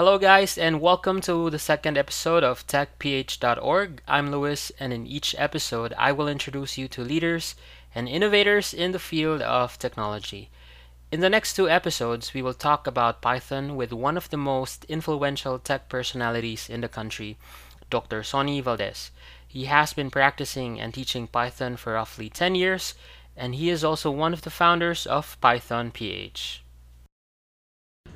Hello, guys, and welcome to the second episode of TechPH.org. I'm Luis, and in each episode, I will introduce you to leaders and innovators in the field of technology. In the next two episodes, we will talk about Python with one of the most influential tech personalities in the country, Dr. Sony Valdez. He has been practicing and teaching Python for roughly 10 years, and he is also one of the founders of Python PH.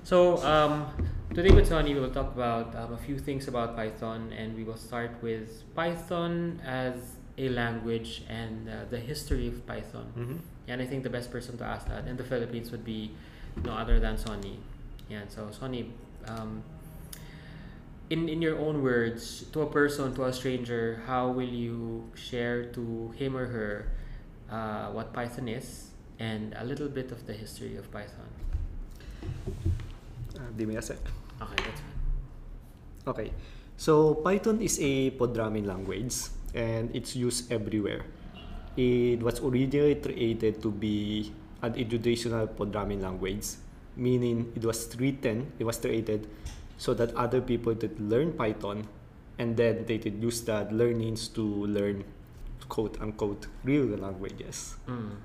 So, um, today with Sony, we will talk about um, a few things about Python, and we will start with Python as a language and uh, the history of Python. Mm-hmm. And I think the best person to ask that in the Philippines would be no other than Sony. Yeah, so Sony, um, in in your own words, to a person, to a stranger, how will you share to him or her uh, what Python is and a little bit of the history of Python? Give me a sec. Okay, that's fine. Okay. So Python is a programming language and it's used everywhere. It was originally created to be an educational programming language, meaning it was written, it was created so that other people could learn Python and then they could use that learnings to learn quote unquote real languages. Mm.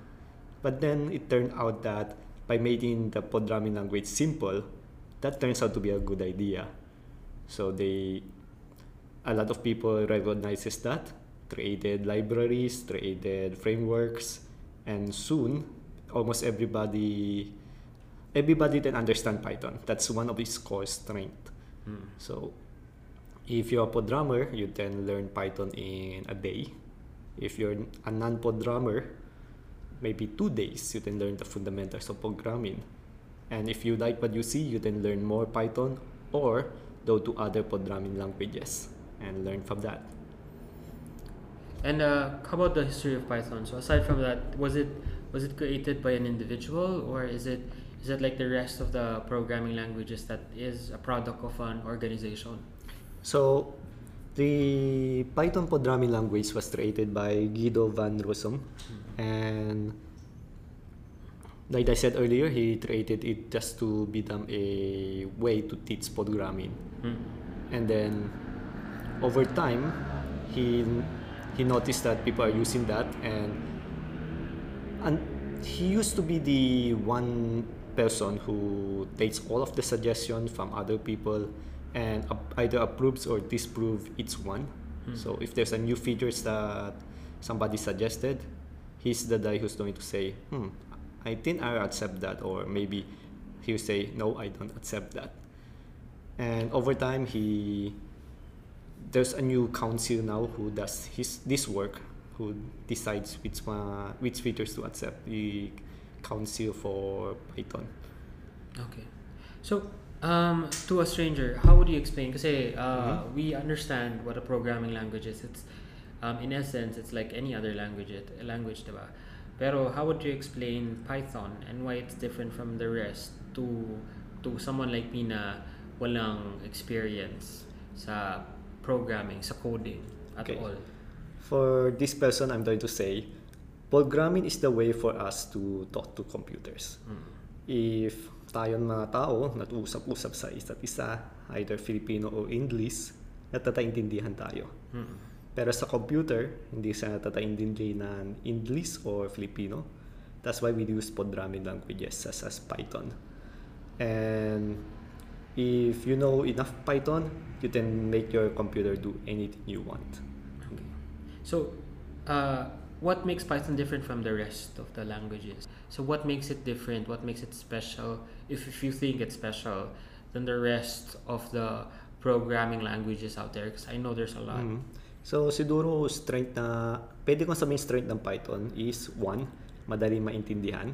But then it turned out that by making the programming language simple, that turns out to be a good idea. So they, a lot of people recognizes that, created libraries, created frameworks, and soon almost everybody, everybody can understand Python. That's one of its core strength. Mm. So if you're a programmer, you can learn Python in a day. If you're a non-programmer, maybe two days you can learn the fundamentals of programming. And if you like what you see, you can learn more Python or go to other programming languages and learn from that. And uh, how about the history of Python? So aside from that, was it was it created by an individual or is it is it like the rest of the programming languages that is a product of an organization? So the Python programming language was created by Guido van Rossum and like I said earlier, he created it just to become a way to teach programming. Mm. And then over time, he he noticed that people are using that, and and he used to be the one person who takes all of the suggestions from other people and either approves or disapproves each one. Hmm. So if there's a new features that somebody suggested, he's the guy who's going to say, hmm, I think I accept that, or maybe he'll say, no, I don't accept that. And over time, he there's a new council now who does his this work, who decides which one, which features to accept. The council for Python. Okay. So, um, to a stranger, how would you explain? Kasi uh, Mhm. we understand what a programming language is. It's, um, in essence, it's like any other language, it, language, diba? Pero how would you explain Python and why it's different from the rest to to someone like me na walang experience sa programming, sa coding at Okay. all? For this person, I'm going to say, programming is the way for us to talk to computers. Mm. If tayong mga tao nag-usap-usap sa isa't isa, either Filipino or English, natataintindihan tayo. Mm. Pero sa computer, hindi siya natataintindihan ng English or Filipino. That's why we use programming languages such as Python. And if you know enough Python, you can make your computer do anything you want. Okay. So, uh, what makes Python different from the rest of the languages? So, what makes it different? What makes it special? If, if you think it's special than the rest of the programming languages out there, because I know there's a lot. Mhm. So siguro strength na pwede kong sabihin strength ng Python is one, madali maintindihan.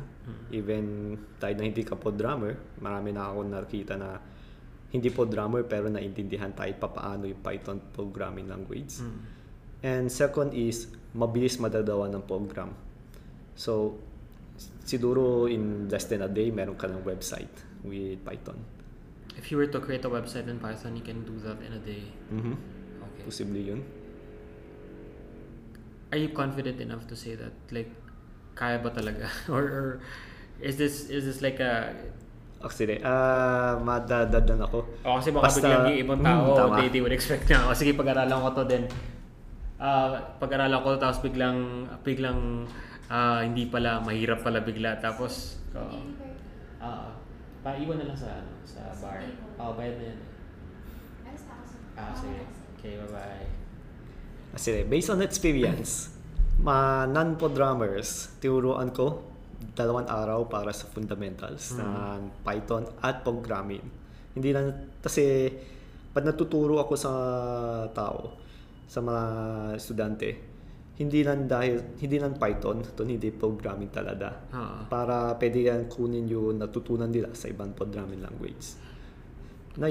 Even tayo na hindi ka programmer, marami na ako nakita na hindi programmer pero naintindihan tayo papaano yung Python programming language. Mm. And second is mabilis madadawa ng program. So siguro in less than a day meron ka ng website with Python. If you were to create a website in Python, you can do that in a day. Mhm. Okay. Posible yun. Are you confident enough to say that? Like, kaya ba talaga? or, or is this is this like a Actually, ah madadadan ako. O kasi baka Basta- biglang yung ibang Mm, tao, tama. they, they would expect na, o sige pag-aralan ko to then, ah pag-aralan ko to tapos biglang, biglang, ah, hindi pala, mahirap pala bigla. Tapos, uh, ah, paiwan na lang sa, ano, sa bar. Oh, bayad na yan. Ah, sige. Okay, bye-bye. Kasi based on experience, ma non-programmers, tinuruan ko dalawang araw para sa fundamentals ng Python at programming. Hindi lang, kasi pag natuturo ako sa tao, sa mga estudyante, hindi lang dahil, hindi lang Python, ito hindi programming talaga. Ah. Para pwede yan kunin yung natutunan nila sa ibang programming language.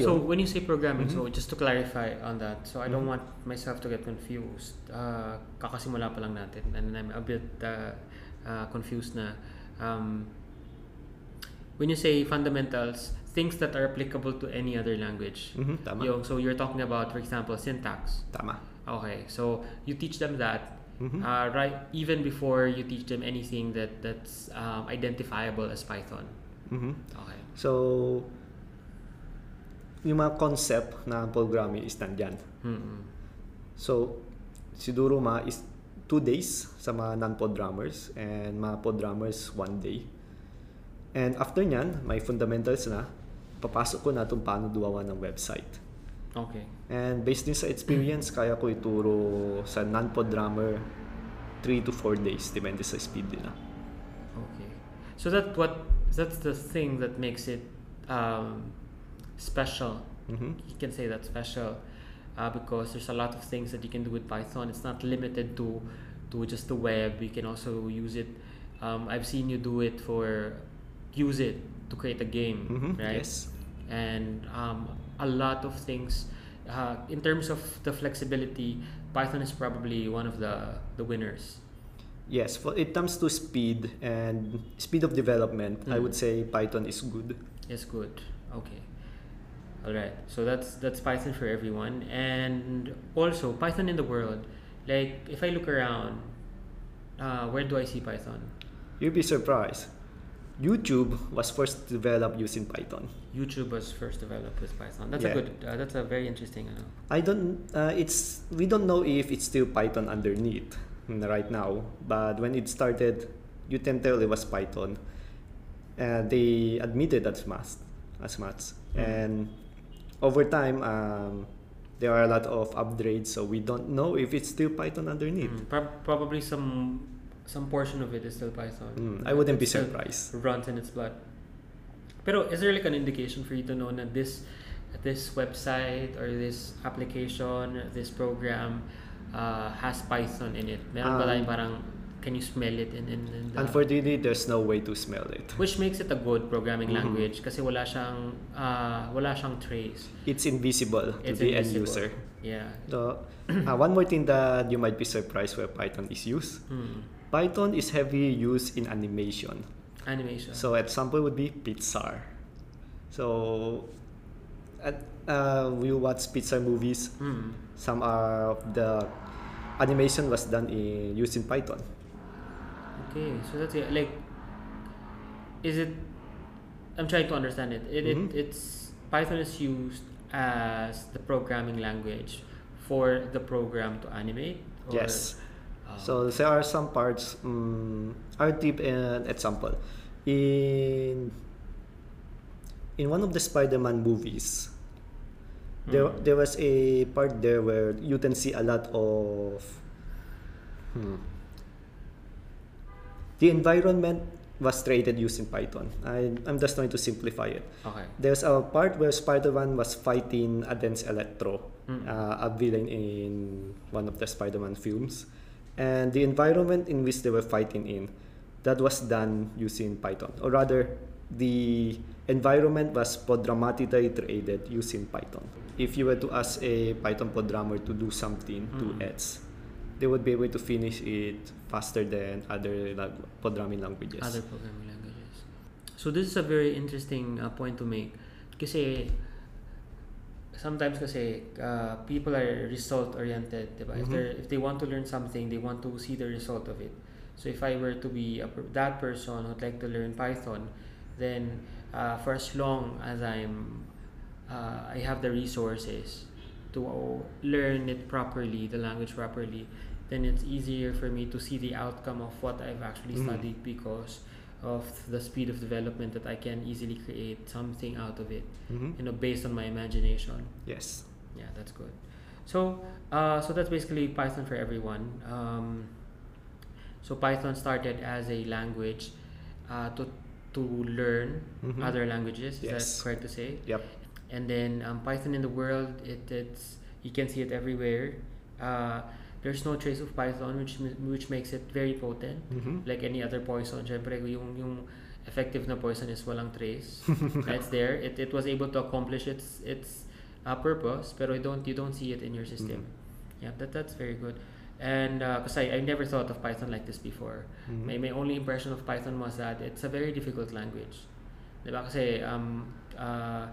So when you say programming, so just to clarify on that, so I don't want myself to get confused. Uh, kakasimula pa lang natin and I'm a bit uh, uh, confused na um, when you say fundamentals, things that are applicable to any other language. Mhm, tama. Yung, so you're talking about, for example, syntax. Tama. Okay, so you teach them that Mhm. uh, right even before you teach them anything that that's um, identifiable as Python. Mhm. Okay. So, yung mga concept na programming is nandyan. Mm-mm. So, siguro mga is two days sa mga non-programmers and mga programmers one day. And after nyan, may fundamentals na, papasok ko na itong paano duwawa ng website. Okay. And based din sa experience, kaya ko ituro sa non-programmer 3 to 4 days, depende sa speed nila. Okay. So that what that's the thing that makes it um, special. Mhm. You can say that special uh, because there's a lot of things that you can do with Python. It's not limited to to just the web. You can also use it. Um, I've seen you do it for use it to create a game, Mhm, right? Yes. and um, a lot of things uh, in terms of the flexibility python is probably one of the the winners Yes, for it comes to speed and speed of development, I Mm. would say Python is good. it's good okay all right so that's that's python for everyone and also python in the world like if i look around uh, where do i see python you'd be surprised. YouTube was first developed using Python. youtube was first developed with python that's Yeah. a good uh, that's a very interesting uh, I don't. Uh, it's we don't know if it's still Python underneath right now. But when it started, you can tell it was Python. Uh, they admitted as much, as much, Mm. and over time, um, there are a lot of upgrades. So we don't know if it's still Python underneath. mm, prob- probably some some portion of it is still python Mm, I wouldn't be surprised. runs in its blood. Pero is there like an indication for you to know that this this website or this application, this program uh, has Python in it? Meron ba Um, tayong parang can you smell it in in, in the, Unfortunately, there's no way to smell it. which makes it a good programming Mhm. language kasi wala siyang uh, wala siyang trace. It's invisible to It's the end user. Yeah. So, uh, one more thing that you might be surprised where Python is used. Hmm. Python is heavily used in animation. Animation. So, example would be Pixar. So, at, uh, we watch Pixar movies. Hmm. Some are the animation was done in using Python. Okay, so that's it. Like, is it? I'm trying to understand it. It, Mhm. it it's Python is used as the programming language for the program to animate. Or, Yes. uh, So there are some parts. Um, I'll give an example. In in one of the Spider-Man movies, there Hmm. there was a part there where you can see a lot of. Hmm, the environment was created using Python. I, I'm just trying to simplify it. okay. There's a part where Spider-Man was fighting against Electro, Mm. uh, a villain in one of the Spider-Man films. And the environment in which they were fighting in, that was done using Python. Or rather, the environment was programmatically created using Python. If you were to ask a Python programmer to do something Mm. to Eds, they would be able to finish it faster than other lag- programming languages. Other programming languages. So this is a very interesting uh, point to make. Kasi sometimes kasi uh, people are result oriented, diba? If they if they want to learn something, they want to see the result of it. So if I were to be a, that person who'd like to learn Python, then uh, for as long as I'm uh, I have the resources to learn it properly, the language properly, then it's easier for me to see the outcome of what I've actually Mhm. studied because of the speed of development that I can easily create something out of it, Mhm. you know, based on my imagination. Yes. Yeah, that's good. So, uh, so that's basically Python for everyone. Um, so Python started as a language uh, to to learn Mhm. other languages. Is Yes. that correct to say? Yep. And then um, Python in the world, it, it's you can see it everywhere. Uh, there's no trace of Python, which which makes it very potent. Mhm. Like any other poison, syempre yung yung effective na poison is walang trace. It's there. It, it was able to accomplish its its uh, purpose, pero you don't you don't see it in your system. Yeah, that that's very good. And because I, I never thought of Python like this before. Mhm. My, my only impression of Python was that it's a very difficult language. Diba? Kasi, um, uh,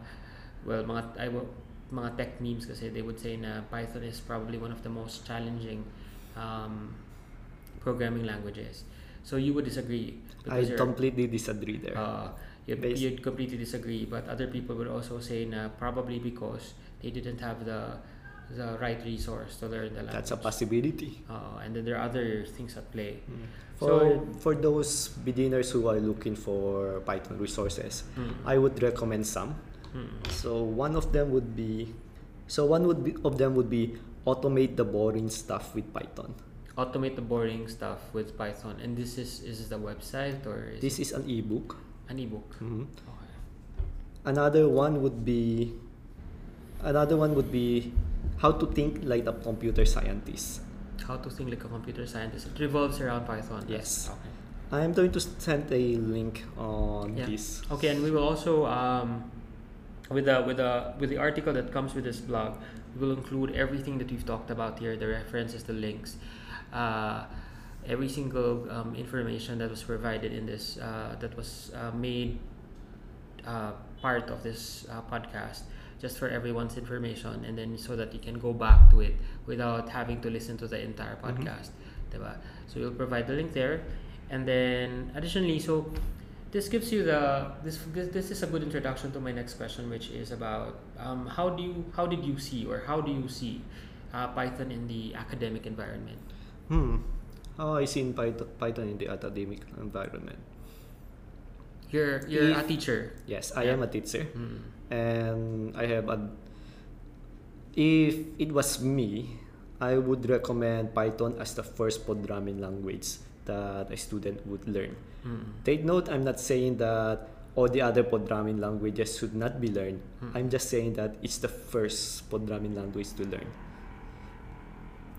well, mga, I, mga tech memes kasi they would say na Python is probably one of the most challenging um, programming languages. So you would disagree. I completely disagree there. uh, you'd, you'd completely disagree, but other people would also say na probably because they didn't have the the right resource to learn the language. That's a possibility. Uh, and then there are other things at play. For So- for those beginners who are looking for Python resources, Mm. I would recommend some. So one of them would be, so one would be of them would be automate the boring stuff with Python. Automate the boring stuff with Python. And this is is this the website or is This is an ebook. an ebook? Mhm. Okay. Another one would be, another one would be how to think like a computer scientist. How to think like a computer scientist. It revolves around Python. Yes. Okay. I am going to send a link on Yeah. this. Okay, and we will also um, with the with the with the article that comes with this blog, we will include everything that we've talked about here, the references, the links, uh, every single um, information that was provided in this uh, that was uh, made uh, part of this uh, podcast just for everyone's information and then so that you can go back to it without having to listen to the entire Mhm. podcast diba? so we'll provide the link there and then additionally so this gives you the this this, this is a good introduction to my next question which is about um, how do you how did you see or how do you see uh, python in the academic environment Hmm. How I see in Python, Python in the academic environment. you're you're a teacher Yes, I Yeah. am a teacher. Hmm. and I have a. If it was me, I would recommend Python as the first programming language that a student would learn. Hmm. Take note, I'm not saying that all the other programming languages should not be learned. Hmm. I'm just saying that it's the first programming language to learn.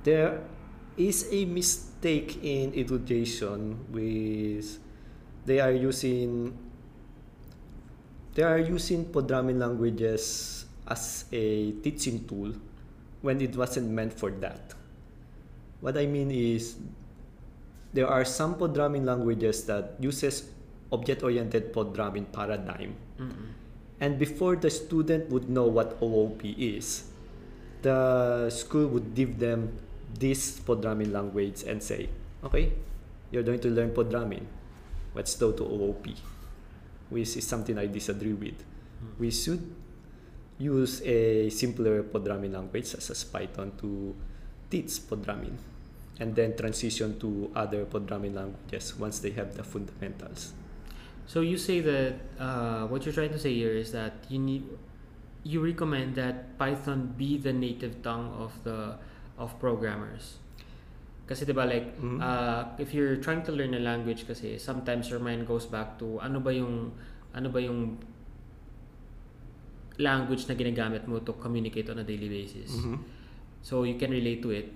There is a mistake in education with they are using they are using programming languages as a teaching tool when it wasn't meant for that. What I mean is there are some programming languages that uses object-oriented programming paradigm Mm-mm. and before the student would know what OOP is, the school would give them this programming language and say, okay, you're going to learn programming. Let's go to OOP, which is something I disagree with. Mm. We should use a simpler programming language such as Python to teach programming and then transition to other programming languages once they have the fundamentals. So you say that uh, what you're trying to say here is that you need you recommend that Python be the native tongue of the of programmers. Kasi 'di ba like Mhm. uh, if you're trying to learn a language kasi sometimes your mind goes back to ano ba yung ano ba yung language na ginagamit mo to communicate on a daily basis. Mhm. So you can relate to it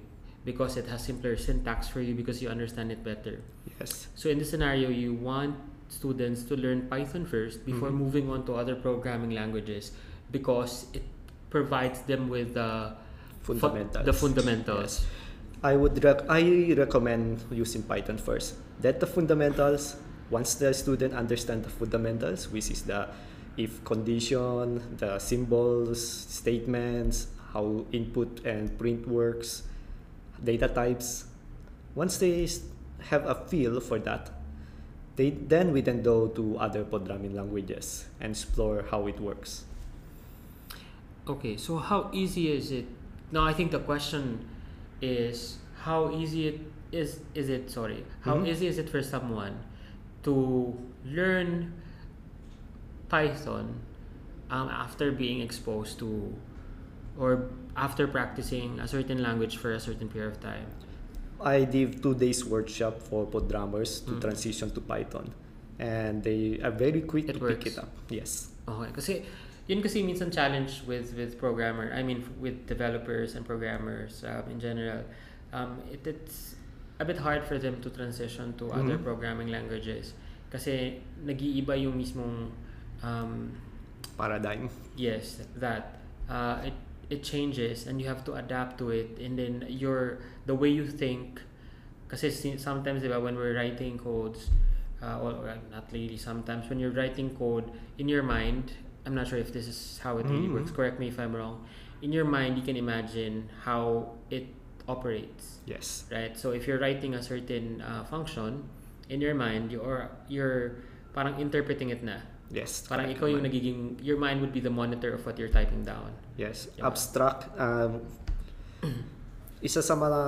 because it has simpler syntax for you because you understand it better. Yes. So in this scenario, you want students to learn Python first before Mhm. moving on to other programming languages because it provides them with the fu- Fundamentals. the fundamentals. I would rec- I recommend using Python first. That the fundamentals. Once the student understand the fundamentals, which is the if condition, the symbols, statements, how input and print works, data types. Once they have a feel for that, they then we then go to other programming languages and explore how it works. Okay, so how easy is it? Now, I think the question is how easy it is. Is it sorry? How Mhm. easy is it for someone to learn Python um, after being exposed to or after practicing a certain language for a certain period of time? I did two days workshop for programmers to Mm. transition to Python, and they are very quick It to pick it up. Yes. Okay, kasi yun kasi minsan challenge with with programmer, I mean with developers and programmers um, in general. Um, it, it's a bit hard for them to transition to other Mhm. programming languages kasi nag-iiba yung mismong um, Paradigm. yes, that uh, it it changes and you have to adapt to it and then your the way you think kasi si- sometimes diba, when we're writing codes uh, or, or not really sometimes when you're writing code in your mind I'm not sure if this is how it really Mhm. works correct me if I'm wrong in your mind you can imagine how it operates Yes. right so if you're writing a certain uh, function in your mind you're you're parang interpreting it na Yes. Parang ikaw yung nagiging, your mind would be the monitor of what you're typing down. Yes. Diba? Abstract. Um, isa sa mga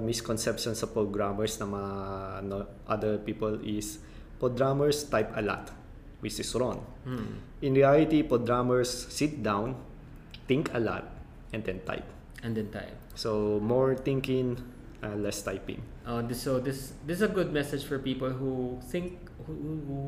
misconceptions sa programmers na mga ano, other people is programmers type a lot, which is wrong. Hmm. In reality, programmers sit down, think a lot, and then type. And then type. So more thinking, uh, less typing. Oh, this, so this this is a good message for people who think who, who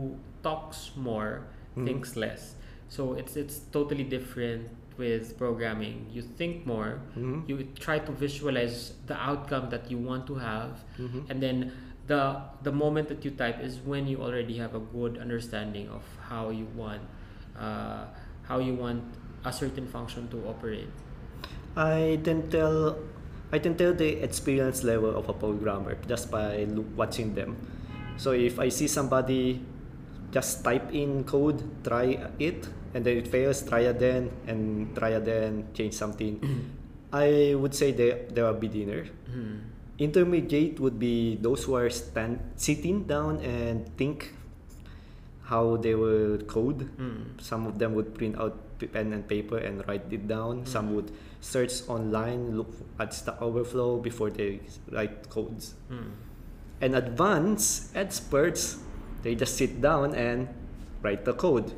talks more, Mhm. thinks less. So it's it's totally different with programming. You think more, Mhm. you try to visualize the outcome that you want to have, Mhm. and then the the moment that you type is when you already have a good understanding of how you want uh, how you want a certain function to operate. I can tell I can tell the experience level of a programmer just by watching them. So if I see somebody just type in code, try it, and then it fails, try again, and try again, change something. I would say they they are beginner. Hmm. Intermediate would be those who are stand sitting down and think how they will code. Hmm. Some of them would print out pen and paper and write it down. Some Mm. would search online, look at Stack Overflow before they write codes. Hmm. And advanced experts, they just sit down and write the code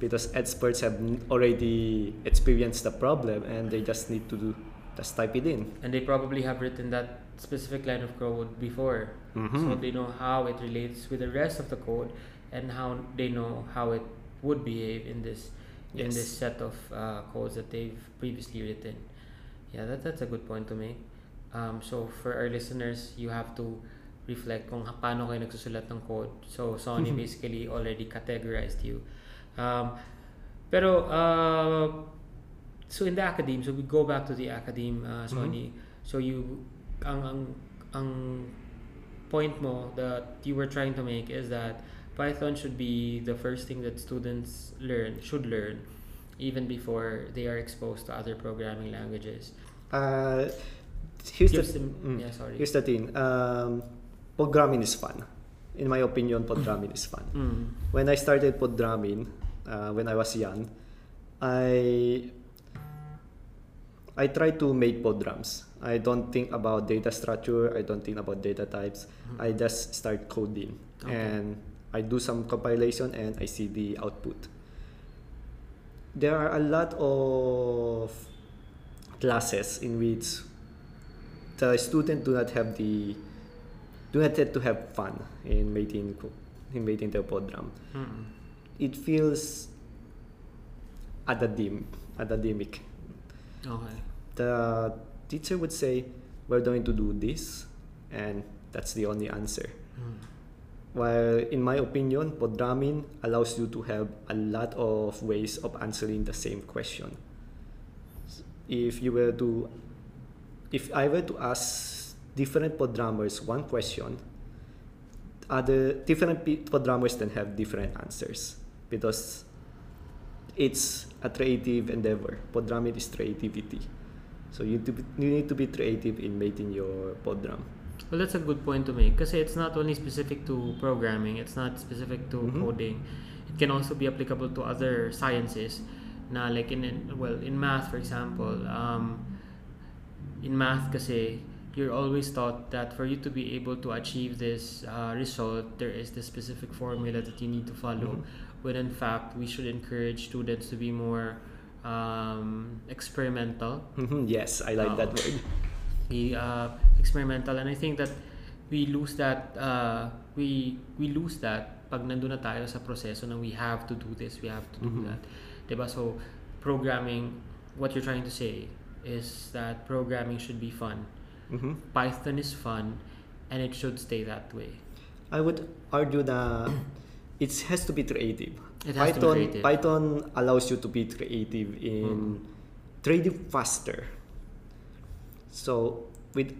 because experts have already experienced the problem and they just need to do, just type it in. and they probably have written that specific line of code before so Mhm. they know how it relates with the rest of the code and how they know how it would behave in this in this set of uh, codes that they've previously written yeah that, that's a good point to make um, so for our listeners you have to reflect kung paano kayo nagsusulat ng code. So Sony basically already categorized you. Um, pero uh, so in the academe so we go back to the academe uh, Sony. So you ang ang ang point mo that you were trying to make is that Python should be the first thing that students learn should learn even before they are exposed to other programming languages. Uh, here's the, them- mm, yeah, sorry. here's the thing. Um, programming is fun. In my opinion, programming is fun. mm. when I started programming, uh, when I was young, I I try to make programs. I don't think about data structure. I don't think about data types. I just start coding, Okay. and I do some compilation, and I see the output. There are a lot of classes in which the student do not have the do not get to have fun in making in making their program Mm. it feels academic academic okay the teacher would say we're going to do this and that's the only answer. Mm. while in my opinion programming allows you to have a lot of ways of answering the same question. If you were to if i were to ask different programmers one question other different pe- programmers then have different answers because it's a creative endeavor programming is creativity so you, to be, you need to be creative in making your program Well, that's a good point to make because it's not only specific to programming, it's not specific to Mhm. coding. It can also be applicable to other sciences. Na like in, in well, in math for example, um, in math kasi you're always taught that for you to be able to achieve this uh, result, there is this specific formula that you need to follow. Mhm. When in fact, we should encourage students to be more um, experimental Mhm, yes, I like Oh. that word. be uh, experimental and I think that we lose that uh, we we lose that pag nandun na tayo sa proseso na we have to do this we have to do Mhm. that diba so programming what you're trying to say is that programming should be fun Mhm. Python is fun and it should stay that way I would argue that it has to be creative. It has to be Python creative. Python allows you to be creative in Mm. trading faster. So with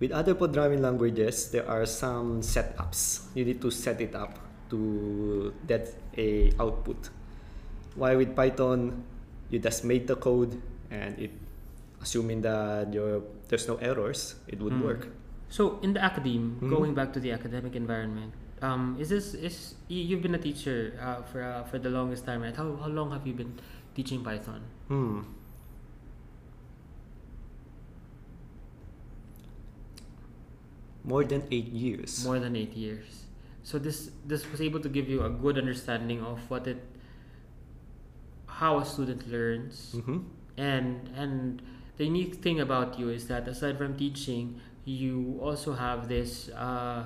with other programming languages, there are some setups. You need to set it up to get a output. While with Python, you just make the code and it assuming that there's no errors, it would Mm. work. so in the academe Mhm. going back to the academic environment um, is this is you've been a teacher uh, for uh, for the longest time right how, how long have you been teaching Python Hmm. More than eight years. more than eight years. So this this was able to give you a good understanding of what it, how a student learns, Mhm. and and the unique thing about you is that aside from teaching, you also have this uh,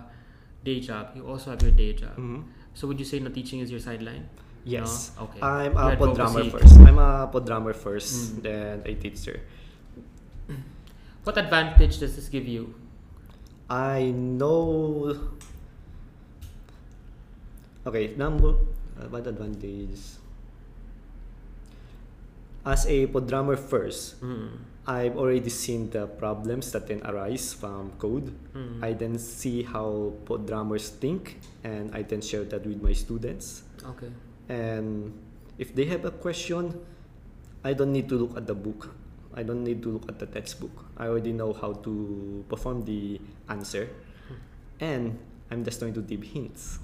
day job. You also have your day job. Mhm. So would you say not teaching is your sideline? Yes. No? Okay. I'm a pod drummer first. I'm a pod drummer first, Mm. then a teacher. What advantage does this give you? I know. Okay, number. Uh, what advantage? As a pod drummer first, Mm. I've already seen the problems that then arise from code. Mm. I then see how pod drummers think, and I then share that with my students. Okay. And if they have a question, I don't need to look at the book. I don't need to look at the textbook. I already know how to perform the answer, and I'm just going to give hints.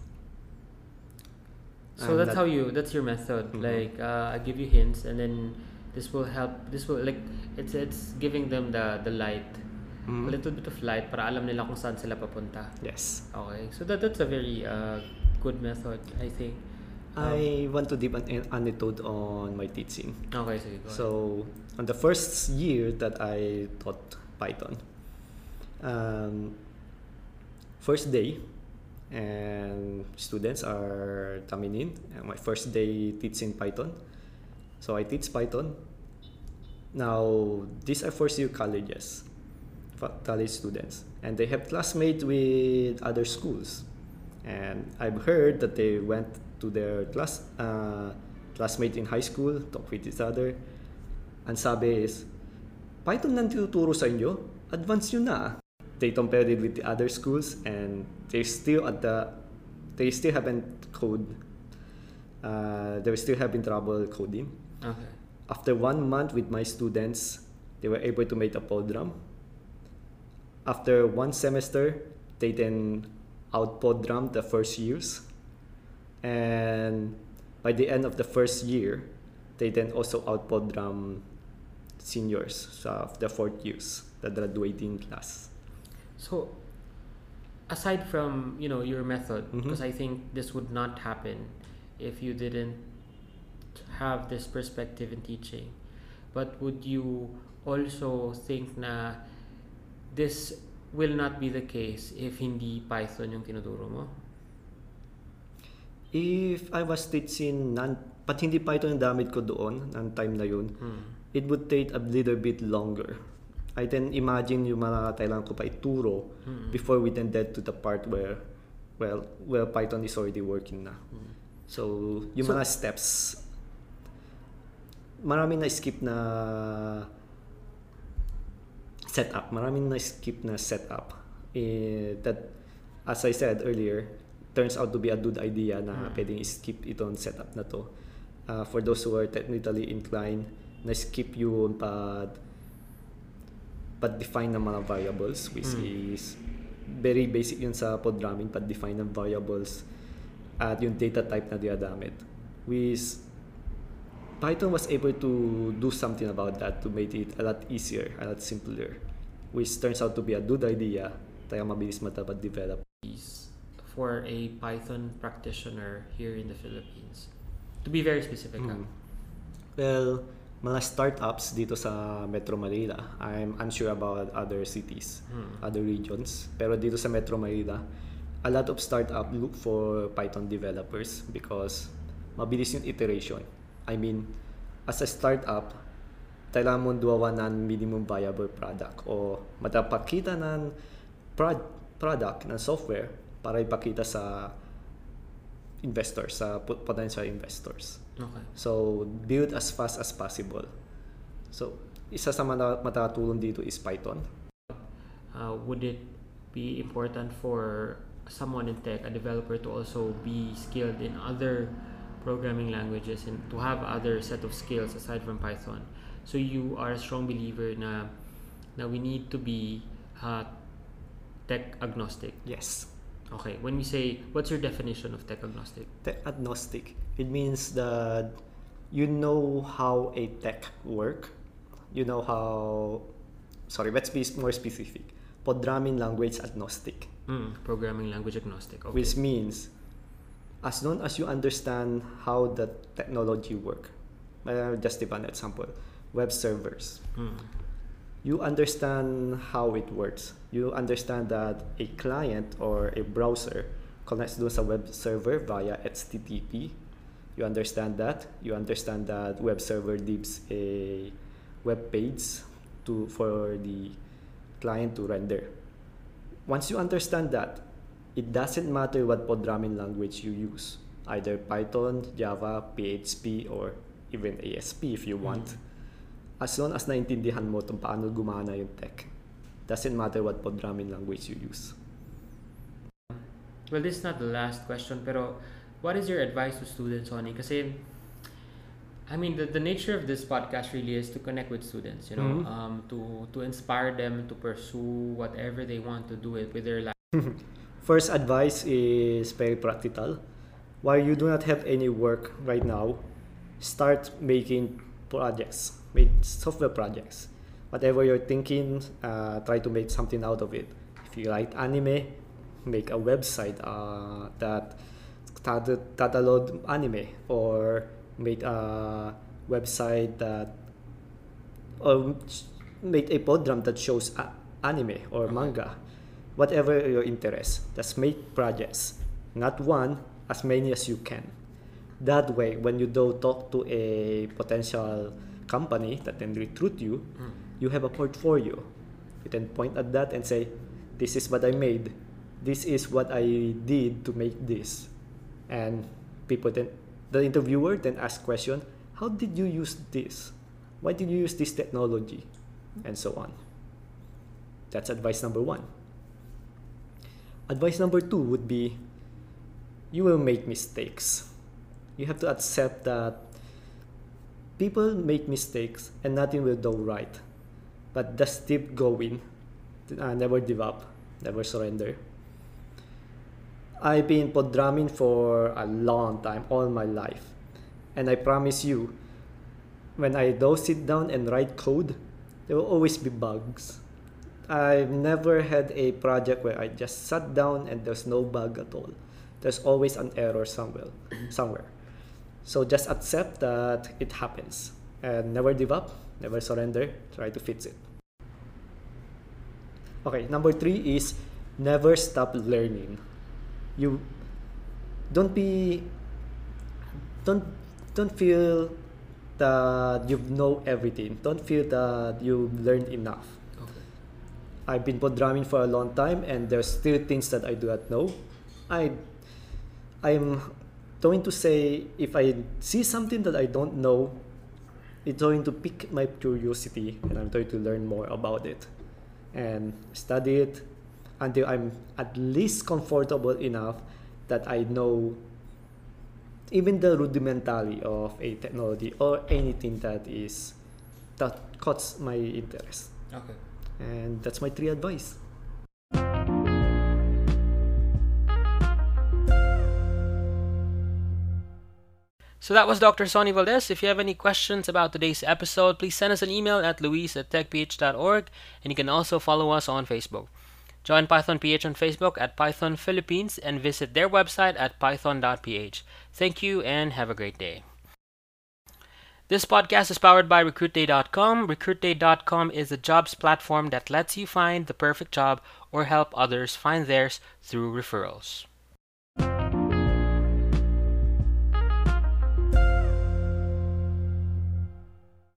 So that's not- how you that's your method. Mhm. Like uh, I give you hints and then this will help this will like it's it's giving them the the light. Mhm. A little bit of light para alam nila kung saan sila papunta. Yes. Okay. So that that's a very uh, good method, I think. Um, I want to give an an anecdote on my teaching. Okay, go So on the first year that I taught Python, um, first day, and students are coming in. And my first day teaching Python, so I teach Python. Now these are first year colleges, college students, and they have classmates with other schools, and I've heard that they went to their class uh, classmates in high school, talk with each other, ang sabi is, Python nang tinuturo sa inyo, advance nyo na. They compared it with the other schools and they still at the, they still haven't code, uh, they were still having trouble coding. Okay. After one month with my students, they were able to make a podram. After one semester, they then out podram the first years. And by the end of the first year, they then also out podram seniors, so the fourth years, the graduating class. So aside from, you know, your method, because I think this would not happen if you didn't have this perspective in teaching. But would you also think na this will not be the case if hindi Python yung tinuturo mo? If I was teaching non, pat hindi Python ang damit ko doon, ng time na yun, Hmm. it would take a little bit longer. I then imagine yung mga kailangan ko pa ituro Mm. before we then get to the part where, well, where Python is already working na. Mm. So, yung So- mga steps, maraming na-skip na setup. Maraming na-skip na setup. Eh, that, as I said earlier, turns out to be a good idea na Mm. pwedeng skip itong setup na to. Uh, for those who are technically inclined, na-skip yun pag pag-define ng mga variables which Mm. is very basic yun sa programming pag-define ng variables at yung data type na dinagamit which Python was able to do something about that to make it a lot easier, a lot simpler which turns out to be a good idea kaya mabilis matapat develop is for a Python practitioner here in the Philippines? To be very specific. Mm. Well, mga startups dito sa Metro Manila, I'm unsure about other cities, Hmm. other regions. Pero dito sa Metro Manila, a lot of startup look for Python developers because mabilis yung iteration. I mean, as a startup, kailangan mo duwawa ng minimum viable product o matapakita ng prod- product ng software para ipakita sa investors, sa pot- potential investors. Okay. So, build as fast as possible. So, isa sa mata- matatulong dito is Python. Uh, would it be important for someone in tech, a developer, to also be skilled in other programming languages and to have other set of skills aside from Python? So you are a strong believer na na we need to be uh, tech agnostic. Yes. Okay. When we say, what's your definition of tech agnostic? Tech agnostic. It means that you know how a tech work. You know how... Sorry, let's be more specific. Programming language agnostic. Mm, programming language agnostic. Okay. Which means, as long as you understand how the technology work, uh, just give an example, web servers. Mm. You understand how it works. You understand that a client or a browser connects to a web server via HTTP. You understand that. You understand that web server gives a web page to for the client to render. Once you understand that, it doesn't matter what programming language you use, either Python, Java, PHP, or even ASP if you want mm. As long as naintindihan mo kung paano gumana yung tech, doesn't matter what programming language you use. Well, this is not the last question, pero what is your advice to students, Honey? Kasi, I mean, the, the nature of this podcast really is to connect with students, you know, Mhm. um, to, to inspire them to pursue whatever they want to do it with their life. First advice is very practical. While you do not have any work right now, start making projects, make software projects. Whatever you're thinking, uh, try to make something out of it. If you like anime, make a website uh, that cat- catalog anime or make a website that or make a program that shows anime or manga whatever your interest just make projects not one as many as you can that way when you do talk to a potential company that can recruit you Mm. you have a portfolio. You can point at that and say this is what i made. This is what i did to make this. And people then the interviewer then ask question how did you use this? Why did you use this technology? And so on. That's advice number one. Advice number two would be you will make mistakes. You have to accept that people make mistakes and nothing will go right. But just keep going uh, never give up never surrender. I've been programming for a long time all my life. And i promise you when i do sit down and write code there will always be bugs. I've never had a project where i just sat down and there's no bug at all. There's always an error somewhere somewhere so just accept that it happens and never give up, never surrender, try to fix it. Okay, number three is never stop learning. You don't be don't don't feel that you know everything. Don't feel that you've learned enough. Okay. I've been programming for a long time and there's still things that I do not know. I I'm going to say if I see something that I don't know, it's going to pique my curiosity and I'm going to learn more about it and study it until I'm at least comfortable enough that I know even the rudimentary of a technology or anything that is that cuts my interest. Okay. And that's my three advice. So that was Dr. Sony Valdez. If you have any questions about today's episode, please send us an email at luis at techph.org and you can also follow us on Facebook. Join Python PH on Facebook at Python Philippines and visit their website at python.ph. Thank you and have a great day. This podcast is powered by RecruitDay.com. RecruitDay.com is a jobs platform that lets you find the perfect job or help others find theirs through referrals.